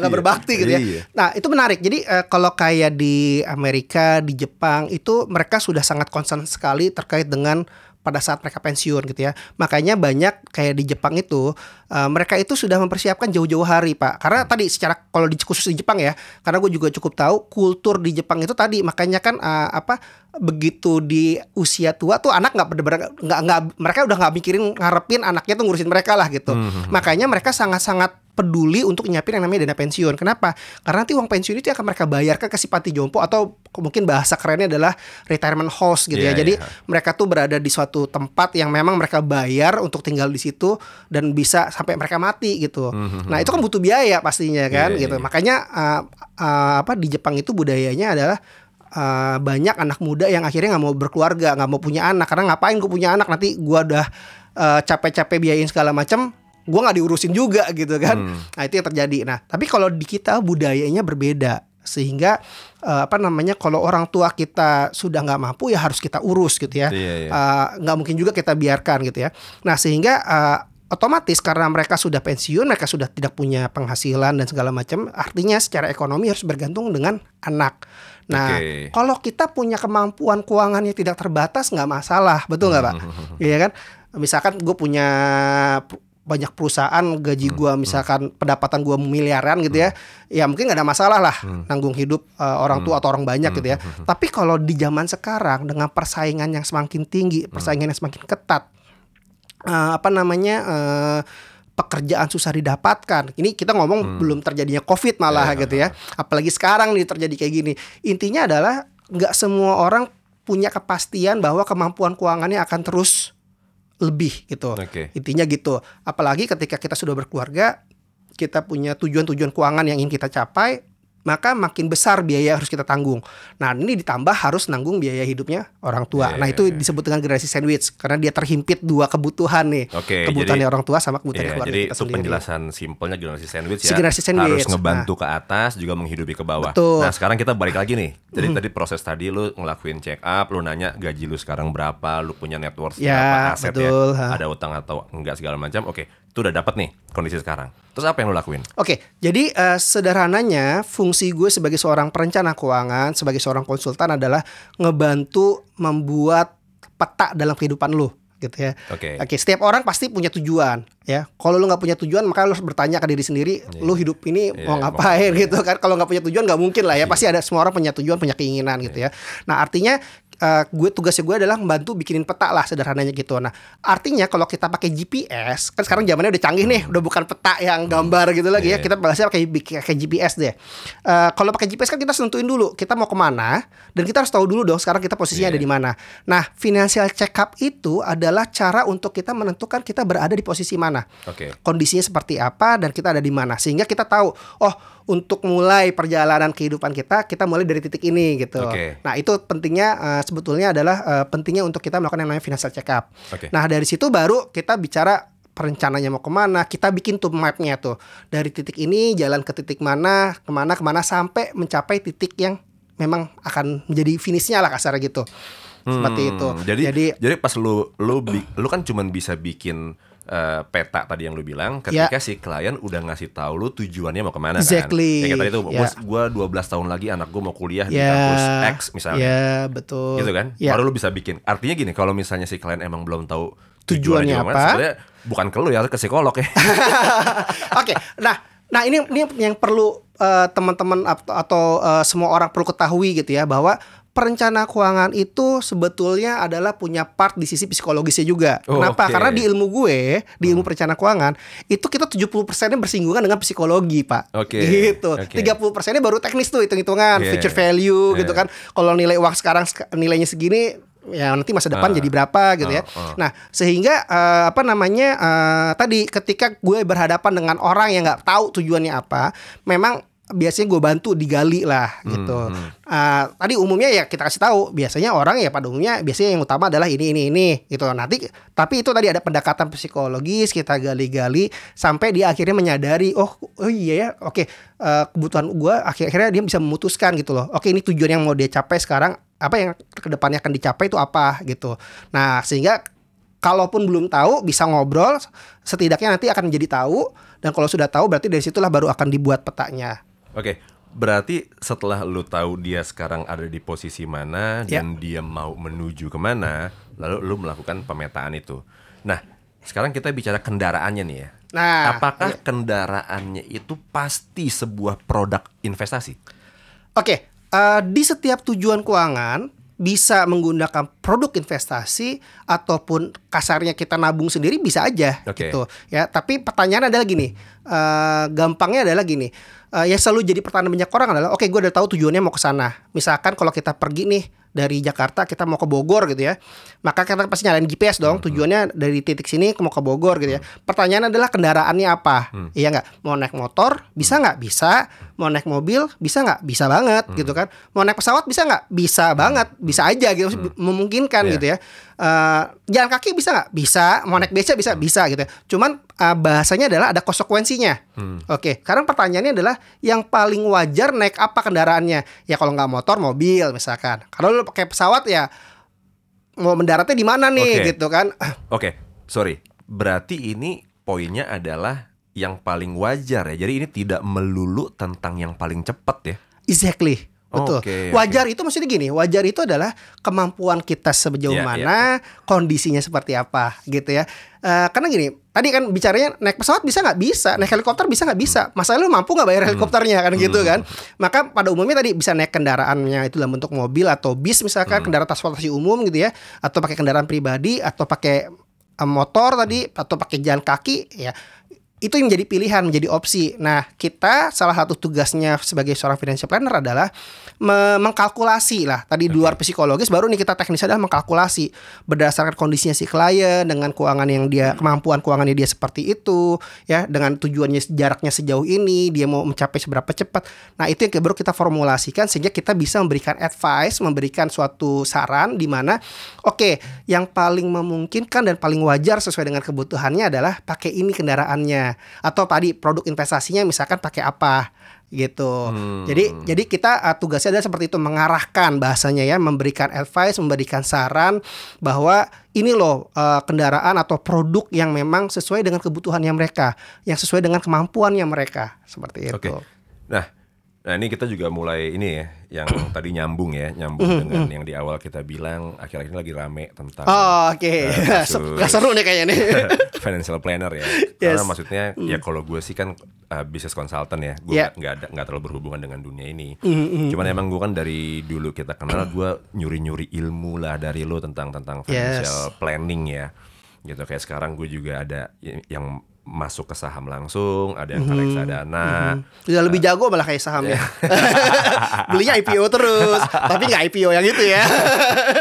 nggak berbakti gitu ya. Iya. Nah itu menarik. Jadi eh, kalau kayak di Amerika, di Jepang itu mereka sudah sangat concern sekali terkait dengan pada saat mereka pensiun gitu ya. Makanya banyak kayak di Jepang itu eh, mereka itu sudah mempersiapkan jauh-jauh hari pak. Karena tadi secara kalau di khusus di Jepang ya, karena gue juga cukup tahu kultur di Jepang itu tadi makanya kan eh, apa begitu di usia tua tuh anak nggak nggak nggak mereka udah nggak mikirin ngarepin anaknya tuh ngurusin mereka lah gitu. Makanya mereka sangat-sangat peduli untuk nyiapin yang namanya dana pensiun. Kenapa? Karena nanti uang pensiun itu akan mereka bayarkan ke si panti jompo atau mungkin bahasa kerennya adalah retirement house gitu Iya, ya. Jadi iya. mereka tuh berada di suatu tempat yang memang mereka bayar untuk tinggal di situ dan bisa sampai mereka mati gitu. Nah, itu kan butuh biaya pastinya kan Iya, gitu. iya. Makanya uh, uh, apa di Jepang itu budayanya adalah uh, banyak anak muda yang akhirnya nggak mau berkeluarga, nggak mau punya anak karena ngapain gue punya anak nanti gua udah uh, capek-capek biayain segala macam gua nggak diurusin juga gitu kan. Hmm. Nah, itu yang terjadi. Nah, tapi kalau di kita budayanya berbeda sehingga eh, apa namanya kalau orang tua kita sudah nggak mampu ya harus kita urus gitu ya Iya, iya. Eh, nggak mungkin juga kita biarkan gitu ya nah sehingga eh, otomatis karena mereka sudah pensiun mereka sudah tidak punya penghasilan dan segala macam artinya secara ekonomi harus bergantung dengan anak nah Oke. kalau kita punya kemampuan keuangannya tidak terbatas nggak masalah betul nggak pak Iya kan misalkan gue punya pu- banyak perusahaan gaji gua misalkan pendapatan gua miliaran gitu ya ya mungkin nggak ada masalah lah nanggung hidup uh, orang tua atau orang banyak gitu ya. tapi kalau di zaman sekarang dengan persaingan yang semakin tinggi persaingan yang semakin ketat uh, apa namanya uh, pekerjaan susah didapatkan. Ini kita ngomong belum terjadinya COVID malah Ya, gitu ya. Apalagi sekarang nih terjadi kayak gini. Intinya adalah nggak semua orang punya kepastian bahwa kemampuan keuangannya akan terus lebih gitu. Oke. Intinya gitu. Apalagi ketika kita sudah berkeluarga, kita punya tujuan-tujuan keuangan yang ingin kita capai, maka makin besar biaya yang harus kita tanggung. Nah, ini ditambah harus nanggung biaya hidupnya orang tua. Iya, nah, iya, itu iya. disebut dengan generasi sandwich karena dia terhimpit dua kebutuhan nih. Oke, kebutuhan orang tua sama kebutuhan Iya, keluarga jadi kita itu sendiri. penjelasan simpelnya generasi sandwich Si ya. generasi sandwich. Harus ngebantu ke atas juga menghidupi ke bawah. Betul. Nah, sekarang kita balik lagi nih. Jadi tadi proses tadi lu ngelakuin check up, lu nanya gaji lu sekarang berapa, lu punya net worth Ya, berapa, aset betul, ya, ha. ada utang atau enggak segala macam. Oke, itu udah dapat nih kondisi sekarang. Terus apa yang lu lakuin? Oke, jadi eh, sederhananya fungsi gue sebagai seorang perencana keuangan, sebagai seorang konsultan adalah ngebantu membuat peta dalam kehidupan lu gitu ya. Oke. Oke, setiap orang pasti punya tujuan ya. Kalau lu nggak punya tujuan, maka lu harus bertanya ke diri sendiri, lu hidup ini Iya, mau mau ngapain gitu kan? Kalau nggak punya tujuan nggak mungkin lah ya. Pasti ada semua orang punya tujuan, punya keinginan gitu ya. Nah artinya eh, gue tugasnya gue adalah membantu bikinin peta lah sederhananya gitu. Nah artinya kalau kita pakai GPS, kan sekarang zamannya udah canggih nih, udah bukan peta yang gambar gitu lagi ya. Iya. Kita bahasnya pakai pakai GPS deh. Eh, kalau pakai GPS kan kita harus nentuin dulu kita mau ke mana dan kita harus tahu dulu dong sekarang kita posisinya ada Iya. di mana. Nah financial check up itu adalah cara untuk kita menentukan kita berada di posisi mana Oke. kondisinya seperti apa dan kita ada di mana sehingga kita tahu oh untuk mulai perjalanan kehidupan kita kita mulai dari titik ini gitu. Oke. Nah itu pentingnya eh, sebetulnya adalah eh, pentingnya untuk kita melakukan yang namanya financial check up. Oke. Nah dari situ baru kita bicara perencananya mau ke mana kita bikin tuh mapnya tuh dari titik ini jalan ke titik mana ke mana ke mana sampai mencapai titik yang memang akan menjadi finishnya lah kasar gitu seperti Hmm, itu Jadi, jadi jadi pas lu lu lu kan cuman bisa bikin eh, peta tadi yang lu bilang ketika si klien udah ngasih tahu lu tujuannya mau ke mana Exactly. kan. Ya kayak tadi itu Ya. gua gua 12 tahun lagi anak gua mau kuliah di ya kampus X misalnya. ya betul Gitu kan? ya. Baru lu bisa bikin. Artinya gini, kalau misalnya si klien emang belum tahu Tujuannya juga apa? sebenarnya bukan ke lu ya, ke psikolog ya. Oke, nah, nah ini ini yang perlu eh, teman-teman atau, atau eh, semua orang perlu ketahui gitu ya bahwa perencana keuangan itu sebetulnya adalah punya part di sisi psikologisnya juga. Oh, Kenapa? oke. Karena di ilmu gue, di ilmu perencana keuangan, itu kita 70%-nya bersinggungan dengan psikologi, Pak. Oke, Gitu. oke. 30%-nya baru teknis tuh hitung-hitungan, Yeah. future value gitu Yeah. kan. Kalau nilai uang sekarang sek- nilainya segini ya nanti masa depan Ah. jadi berapa gitu ya. Ah, ah. Nah, sehingga eh, apa namanya eh, tadi ketika gue berhadapan dengan orang yang nggak tahu tujuannya apa, memang biasanya gue bantu digali lah gitu. Hmm, Eh, tadi umumnya ya kita kasih tahu, biasanya orang ya pada umumnya biasanya yang utama adalah ini ini ini gitu. Nanti tapi itu tadi ada pendekatan psikologis kita gali-gali sampai dia akhirnya menyadari oh oh iya ya oke eh, kebutuhan gue akhirnya dia bisa memutuskan gitu loh. Oke ini tujuan yang mau dia capai sekarang apa yang ke depannya akan dicapai itu apa gitu. Nah sehingga kalaupun belum tahu bisa ngobrol setidaknya nanti akan menjadi tahu Dan kalau sudah tahu berarti dari situlah baru akan dibuat petanya. Oke, berarti setelah lu tahu dia sekarang ada di posisi mana Ya. dan dia mau menuju ke mana, lalu lu melakukan pemetaan itu. Nah, sekarang kita bicara kendaraannya nih ya. Nah, apakah kendaraannya itu pasti sebuah produk investasi? Oke, eh, di setiap tujuan keuangan bisa menggunakan produk investasi ataupun kasarnya kita nabung sendiri bisa aja Oke. gitu ya. Tapi pertanyaan adalah gini, eh, gampangnya adalah gini, eh, yang selalu jadi pertanyaan banyak orang adalah, oke gue udah tahu tujuannya mau ke sana. Misalkan kalau kita pergi nih dari Jakarta kita mau ke Bogor gitu ya, maka kita pasti nyalain GPS dong. Tujuannya dari titik sini mau ke Bogor gitu ya. Pertanyaan adalah kendaraannya apa? Iya nggak? Mau naik motor bisa nggak? Bisa. Mau naik mobil bisa nggak? Bisa banget gitu kan. Mau naik pesawat bisa nggak? Bisa banget. Bisa aja gitu. Memungkinkan Iya. gitu ya. Eh, jalan kaki bisa nggak? Bisa. Mau naik beca bisa? Bisa gitu. ya. Cuman eh, bahasanya adalah ada konsekuensinya. Oke. Sekarang pertanyaannya adalah yang paling wajar naik apa kendaraannya? Ya kalau nggak motor, mobil misalkan. Kalau lu pakai pesawat ya mau mendaratnya di mana nih Oke. gitu kan? Oke, sorry. Berarti ini poinnya adalah yang paling wajar ya. Jadi ini tidak melulu tentang yang paling cepat ya. Exactly. Betul. Oke, wajar itu maksudnya gini, wajar itu adalah kemampuan kita sejauh Iya, mana, kondisinya seperti apa, gitu ya. Eh, karena gini, tadi kan bicaranya naik pesawat bisa nggak? Bisa, naik helikopter bisa nggak? Bisa. Masalah lu mampu nggak bayar helikopternya kan gitu kan. Maka pada umumnya tadi bisa naik kendaraannya itu dalam bentuk mobil atau bis misalkan kendaraan transportasi umum gitu ya, atau pakai kendaraan pribadi atau pakai eh, motor tadi atau pakai jalan kaki ya itu yang menjadi pilihan, menjadi opsi. Nah, kita salah satu tugasnya sebagai seorang financial planner adalah me- mengkalkulasi lah. Tadi di luar psikologis, baru nih kita teknis adalah mengkalkulasi berdasarkan kondisinya si klien dengan keuangan yang dia kemampuan keuangannya dia seperti itu, ya, dengan tujuannya jaraknya sejauh ini, dia mau mencapai seberapa cepat. Nah, itu yang baru kita formulasikan sehingga kita bisa memberikan advice, memberikan suatu saran di mana oke, yang paling memungkinkan dan paling wajar sesuai dengan kebutuhannya adalah pakai ini kendaraannya atau tadi produk investasinya misalkan pakai apa gitu. Jadi jadi kita uh, tugasnya adalah seperti itu mengarahkan bahasanya ya, memberikan advice, memberikan saran bahwa ini loh uh, kendaraan atau produk yang memang sesuai dengan kebutuhannya mereka, yang sesuai dengan kemampuannya mereka seperti itu. Oke. Nah, nah ini kita juga mulai ini ya, yang tadi nyambung ya, nyambung dengan yang di awal kita bilang akhir-akhir ini lagi rame tentang Oh, oke. Eh, kasus- Gak seru nih kayaknya nih. financial planner ya. Yes. Karena maksudnya ya kalau gue sih kan uh, business consultant ya, gue Yeah. nggak nggak ada nggak terlalu berhubungan dengan dunia ini. Cuman emang gue kan dari dulu kita kenal, gue nyuri-nyuri ilmu lah dari lo tentang tentang financial planning ya. Gitu kayak sekarang gue juga ada yang masuk ke saham langsung, ada yang ke reksadana. Udah lebih jago malah kayak sahamnya. Belinya IPO terus, tapi nggak IPO yang itu ya.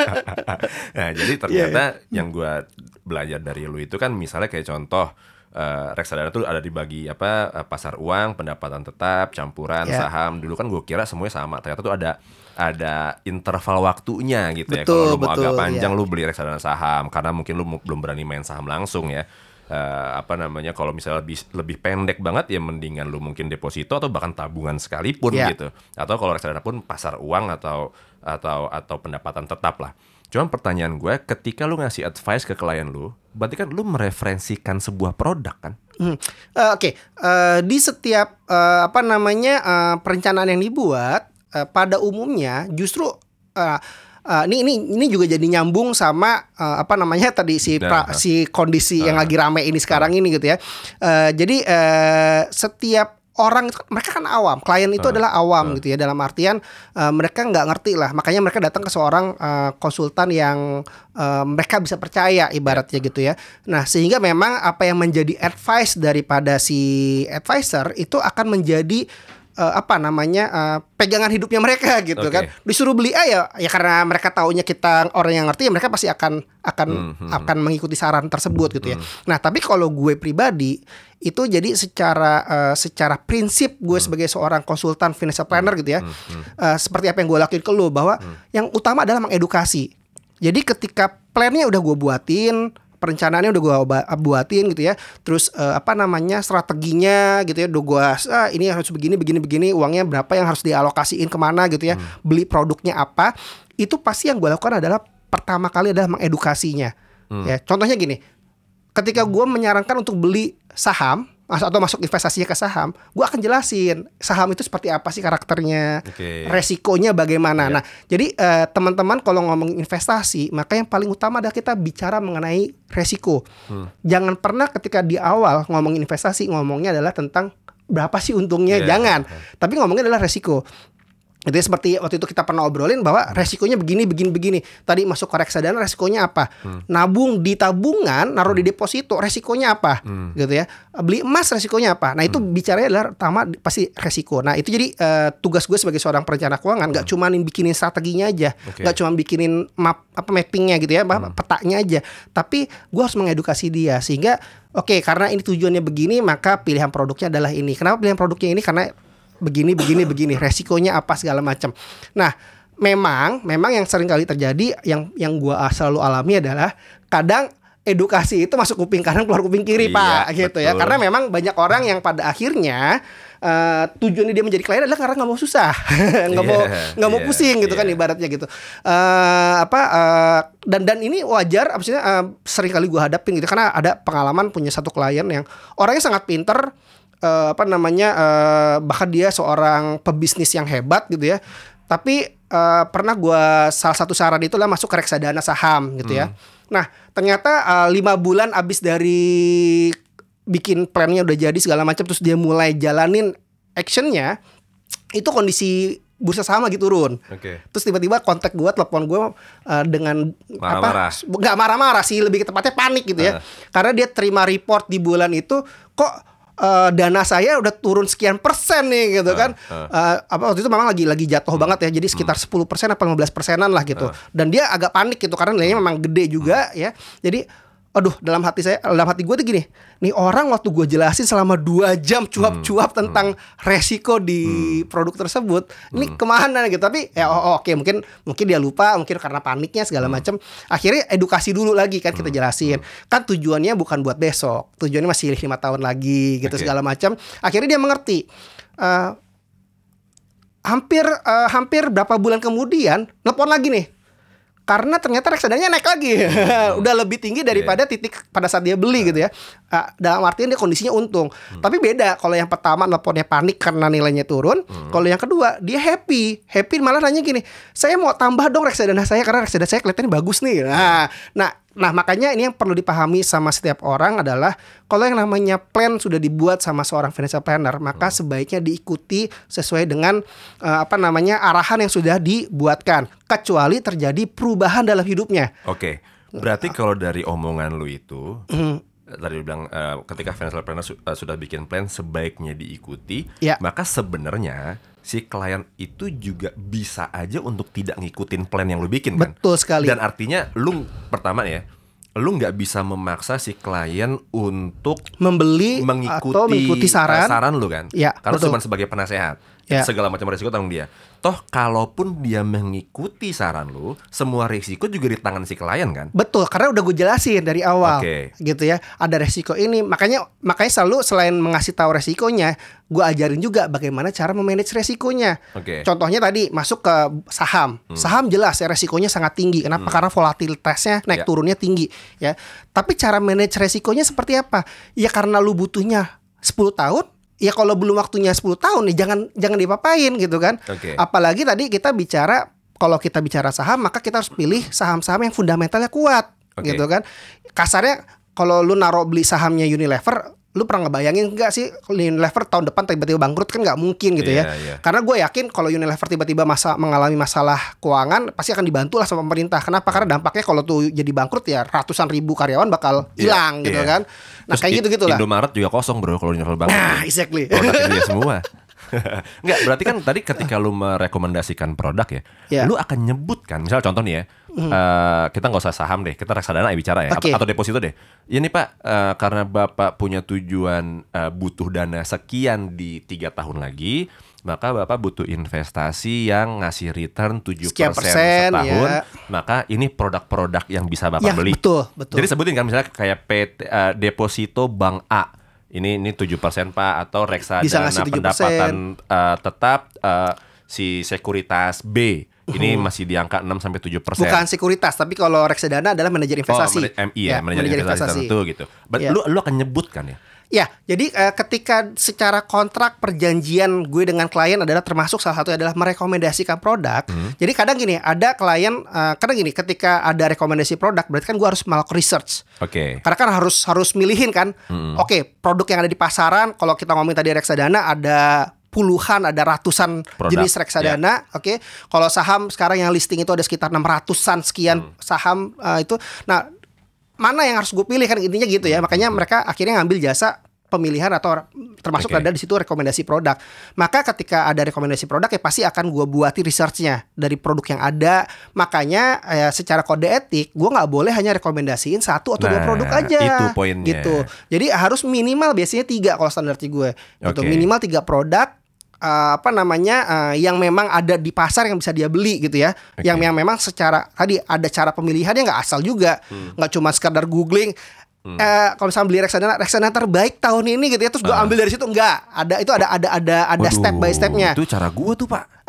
nah jadi ternyata yang gue belajar dari lu itu kan misalnya kayak contoh eh, reksadana tuh ada dibagi apa eh, pasar uang pendapatan tetap campuran Ya. saham dulu kan gue kira semuanya sama ternyata tuh ada ada interval waktunya gitu ya Betul, kalau lu mau betul, agak panjang ya. lu beli reksadana saham karena mungkin lu belum berani main saham langsung ya Eh, apa namanya kalau misalnya lebih lebih pendek banget ya mendingan lu mungkin deposito atau bahkan tabungan sekalipun Ya. gitu atau kalau reksadana pun pasar uang atau atau atau pendapatan tetap lah. Cuman pertanyaan gue, ketika lu ngasih advice ke klien lu, berarti kan lu mereferensikan sebuah produk kan? Hmm. Eh, Oke, Eh, di setiap eh, apa namanya eh, perencanaan yang dibuat eh, pada umumnya justru eh, eh, ini ini ini juga jadi nyambung sama eh, apa namanya tadi si pra- Nah, si kondisi yang lagi rame ini sekarang ini gitu ya. Eh, jadi eh, setiap orang itu mereka kan awam, klien itu adalah awam gitu ya. Dalam artian eh, mereka nggak ngerti lah, makanya mereka datang ke seorang eh, konsultan yang eh, mereka bisa percaya ibaratnya gitu ya. Nah sehingga memang apa yang menjadi advice daripada si advisor itu akan menjadi eh, apa namanya eh, pegangan hidupnya mereka gitu Oke. kan. Disuruh beli A ya, ya karena mereka taunya kita orang yang ngerti ya mereka pasti akan akan Hmm, hmm, akan mengikuti saran tersebut gitu ya. Nah tapi kalau gue pribadi itu jadi secara eh, secara prinsip gue Hmm. sebagai seorang konsultan financial planner gitu ya, eh, seperti apa yang gue lakuin ke lo bahwa Hmm. yang utama adalah mengedukasi. Jadi ketika plannya udah gue buatin, perencanaannya udah gue buatin gitu ya, terus eh, apa namanya strateginya gitu ya, udah gue ah, ini harus begini begini begini, uangnya berapa yang harus dialokasiin ke mana gitu ya, beli produknya apa, itu pasti yang gue lakukan adalah pertama kali adalah mengedukasinya. Ya, contohnya gini, ketika gue menyarankan untuk beli saham atau masuk investasinya ke saham, gue akan jelasin saham itu seperti apa sih karakternya, Oke. resikonya bagaimana. Iya. Nah, jadi eh, teman-teman kalau ngomong investasi, maka yang paling utama adalah kita bicara mengenai resiko. Hmm. Jangan pernah ketika di awal ngomong investasi ngomongnya adalah tentang berapa sih untungnya, Iya. jangan. Tapi ngomongnya adalah resiko. Ya seperti waktu itu kita pernah obrolin bahwa resikonya begini begini begini. Tadi masuk ke reksadana resikonya apa? Nabung di tabungan, naruh di deposito resikonya apa? Gitu ya. Beli emas resikonya apa? Nah, itu bicaranya adalah pertama pasti resiko. Nah, itu jadi eh, tugas gue sebagai seorang perencana keuangan nggak cuma bikinin strateginya aja, Oke. nggak cuma bikinin map apa mappingnya gitu ya, apa, petanya aja. Tapi gue harus mengedukasi dia sehingga Oke, karena ini tujuannya begini, maka pilihan produknya adalah ini. Kenapa pilihan produknya ini? Karena begini begini begini resikonya apa segala macam nah memang memang yang sering kali terjadi yang yang gua selalu alami adalah kadang edukasi itu masuk kuping kanan keluar kuping kiri Iya, pak gitu ya betul. karena memang banyak orang yang pada akhirnya eh, tujuannya dia menjadi klien adalah karena nggak mau susah nggak mau Iya, nggak mau iya, pusing gitu kan iya. ibaratnya gitu eh apa eh, dan dan ini wajar maksudnya eh, sering kali gue hadapin gitu karena ada pengalaman punya satu klien yang orangnya sangat pinter eh, apa namanya eh, bahkan dia seorang pebisnis yang hebat gitu ya tapi eh, pernah gua salah satu saran itu lah masuk ke reksadana saham gitu ya nah ternyata eh, lima bulan abis dari bikin plannya udah jadi segala macam terus dia mulai jalanin actionnya itu kondisi bursa saham lagi turun Oke. Terus tiba-tiba kontak gue, telepon gue uh, dengan Marah-marah. apa? Nggak marah-marah sih, lebih tepatnya panik gitu ya. Karena dia terima report di bulan itu kok uh, dana saya udah turun sekian persen nih gitu Ah, kan. ah. Uh, apa waktu itu memang lagi lagi jatuh banget ya. Jadi sekitar 10% apa 15 persenan lah gitu. Ah. Dan dia agak panik gitu karena nilainya memang gede juga ya. Jadi aduh dalam hati saya dalam hati gue tuh gini. Nih orang waktu gue jelasin selama dua jam cuap-cuap tentang resiko di produk tersebut ini ke mana gitu. Tapi ya oh, oh, oke mungkin mungkin dia lupa mungkin karena paniknya segala macam akhirnya edukasi dulu lagi kan kita jelasin. Kan tujuannya bukan buat besok tujuannya masih lima tahun lagi gitu Oke. segala macam akhirnya dia mengerti Eh, hampir eh, hampir berapa bulan kemudian telepon lagi nih karena ternyata reksadanya naik lagi. Udah lebih tinggi daripada titik pada saat dia beli gitu ya. Ah, dalam artian dia kondisinya untung. Tapi beda kalau yang pertama teleponnya panik karena nilainya turun. Kalau yang kedua dia happy. Happy malah nanya gini saya mau tambah dong reksadana saya karena reksadana saya kelihatannya bagus nih. Nah nah Nah makanya ini yang perlu dipahami sama setiap orang adalah kalau yang namanya plan sudah dibuat sama seorang financial planner maka sebaiknya diikuti sesuai dengan eh, apa namanya arahan yang sudah dibuatkan kecuali terjadi perubahan dalam hidupnya. Oke. Berarti kalau dari omongan lu itu Hmm. tadi lu bilang eh, ketika financial planner su- eh, sudah bikin plan sebaiknya diikuti, Ya. maka sebenarnya si klien itu juga bisa aja untuk tidak ngikutin plan yang lu bikin kan? Betul sekali. Dan artinya lu pertama ya, lu nggak bisa memaksa si klien untuk Membeli mengikuti, atau mengikuti saran. saran lu kan? Ya, Karena cuma sebagai penasehat. Ya. Segala macam risiko tanggung dia. Toh kalaupun dia mengikuti saran lu, semua risiko juga di tangan si klien kan? Betul, karena udah gue jelasin dari awal, Oke. gitu ya. Ada resiko ini, makanya makanya selalu selain mengasih tahu resikonya, gue ajarin juga bagaimana cara memanage resikonya. Hmm. Contohnya tadi masuk ke saham, saham jelas ya resikonya sangat tinggi. Kenapa? Karena volatilitasnya naik Ya. turunnya tinggi, ya. Tapi cara manage resikonya seperti apa? Ya karena lu butuhnya 10 tahun. Ya kalau belum waktunya 10 tahun nih jangan jangan dipapain gitu kan. Oke. Apalagi tadi kita bicara kalau kita bicara saham maka kita harus pilih saham-saham yang fundamentalnya kuat Oke. gitu kan. Kasarnya kalau lu naruh beli sahamnya Unilever lu pernah ngebayangin enggak sih Unilever tahun depan tiba-tiba bangkrut kan nggak mungkin gitu Iya, ya. iya. Karena gue yakin kalau Unilever tiba-tiba masa mengalami masalah keuangan pasti akan dibantu lah sama pemerintah. Kenapa? Karena dampaknya kalau tuh jadi bangkrut ya ratusan ribu karyawan bakal Iya, hilang gitu iya. kan. Nah Terus kayak I- gitu-gitu lah. Indomaret juga kosong bro kalau Unilever banget. Nah, exactly. Produknya dia semua. Enggak, berarti kan tadi ketika lu merekomendasikan produk ya, Ya. lu akan nyebutkan, misalnya contoh nih ya, eh, kita nggak usah saham deh, kita reksadana aja bicara ya, Oke. atau, deposito deh. Ya nih pak, eh, karena bapak punya tujuan eh, butuh dana sekian di tiga tahun lagi, maka bapak butuh investasi yang ngasih return 7% Sekian persen, setahun, ya. maka ini produk-produk yang bisa bapak Ya, beli. betul, betul. Jadi sebutin kan misalnya kayak PT eh, deposito bank A. Ini ini 7% Pak atau reksadana ngasih 7%. pendapatan eh, tetap eh, si sekuritas B. Ini masih di angka 6 sampai 7%. Bukan sekuritas, tapi kalau reksadana adalah manajer investasi. Oh, MI ya, manajer investasi, tertentu gitu. But Ya. lu lu akan nyebutkan ya. Ya, jadi uh, ketika secara kontrak perjanjian gue dengan klien adalah termasuk salah satu adalah merekomendasikan produk. Hmm. Jadi kadang gini, ada klien uh, kadang gini, ketika ada rekomendasi produk berarti kan gue harus melakukan research. Oke. Okay. Karena kan harus harus milihin kan. Hmm. Oke, okay, produk yang ada di pasaran kalau kita ngomongin tadi reksadana ada puluhan ada ratusan Produk, jenis reksadana, yeah. oke. Okay? Kalau saham sekarang yang listing itu ada sekitar 600-an sekian hmm. saham uh, itu. Nah, mana yang harus gue pilih kan intinya gitu ya makanya mereka akhirnya ngambil jasa pemilihan atau termasuk okay. ada di situ rekomendasi produk. Maka ketika ada rekomendasi produk ya pasti akan gue buati researchnya dari produk yang ada. Makanya ya, secara kode etik gue nggak boleh hanya rekomendasiin satu atau nah, dua produk aja. Itu poinnya. Gitu. Jadi harus minimal biasanya tiga kalau standar gue. Gitu. Minimal tiga produk uh, apa namanya uh, yang memang ada di pasar yang bisa dia beli gitu ya okay. yang yang memang secara tadi ada cara pemilihannya nggak asal juga hmm. nggak hmm. cuma sekedar googling Hmm. Eh, kalau misalnya beli reksadana, reksadana terbaik tahun ini gitu ya, terus gue uh. ambil dari situ enggak, ada itu ada ada ada ada Waduh, step by stepnya. Itu cara gue tuh pak.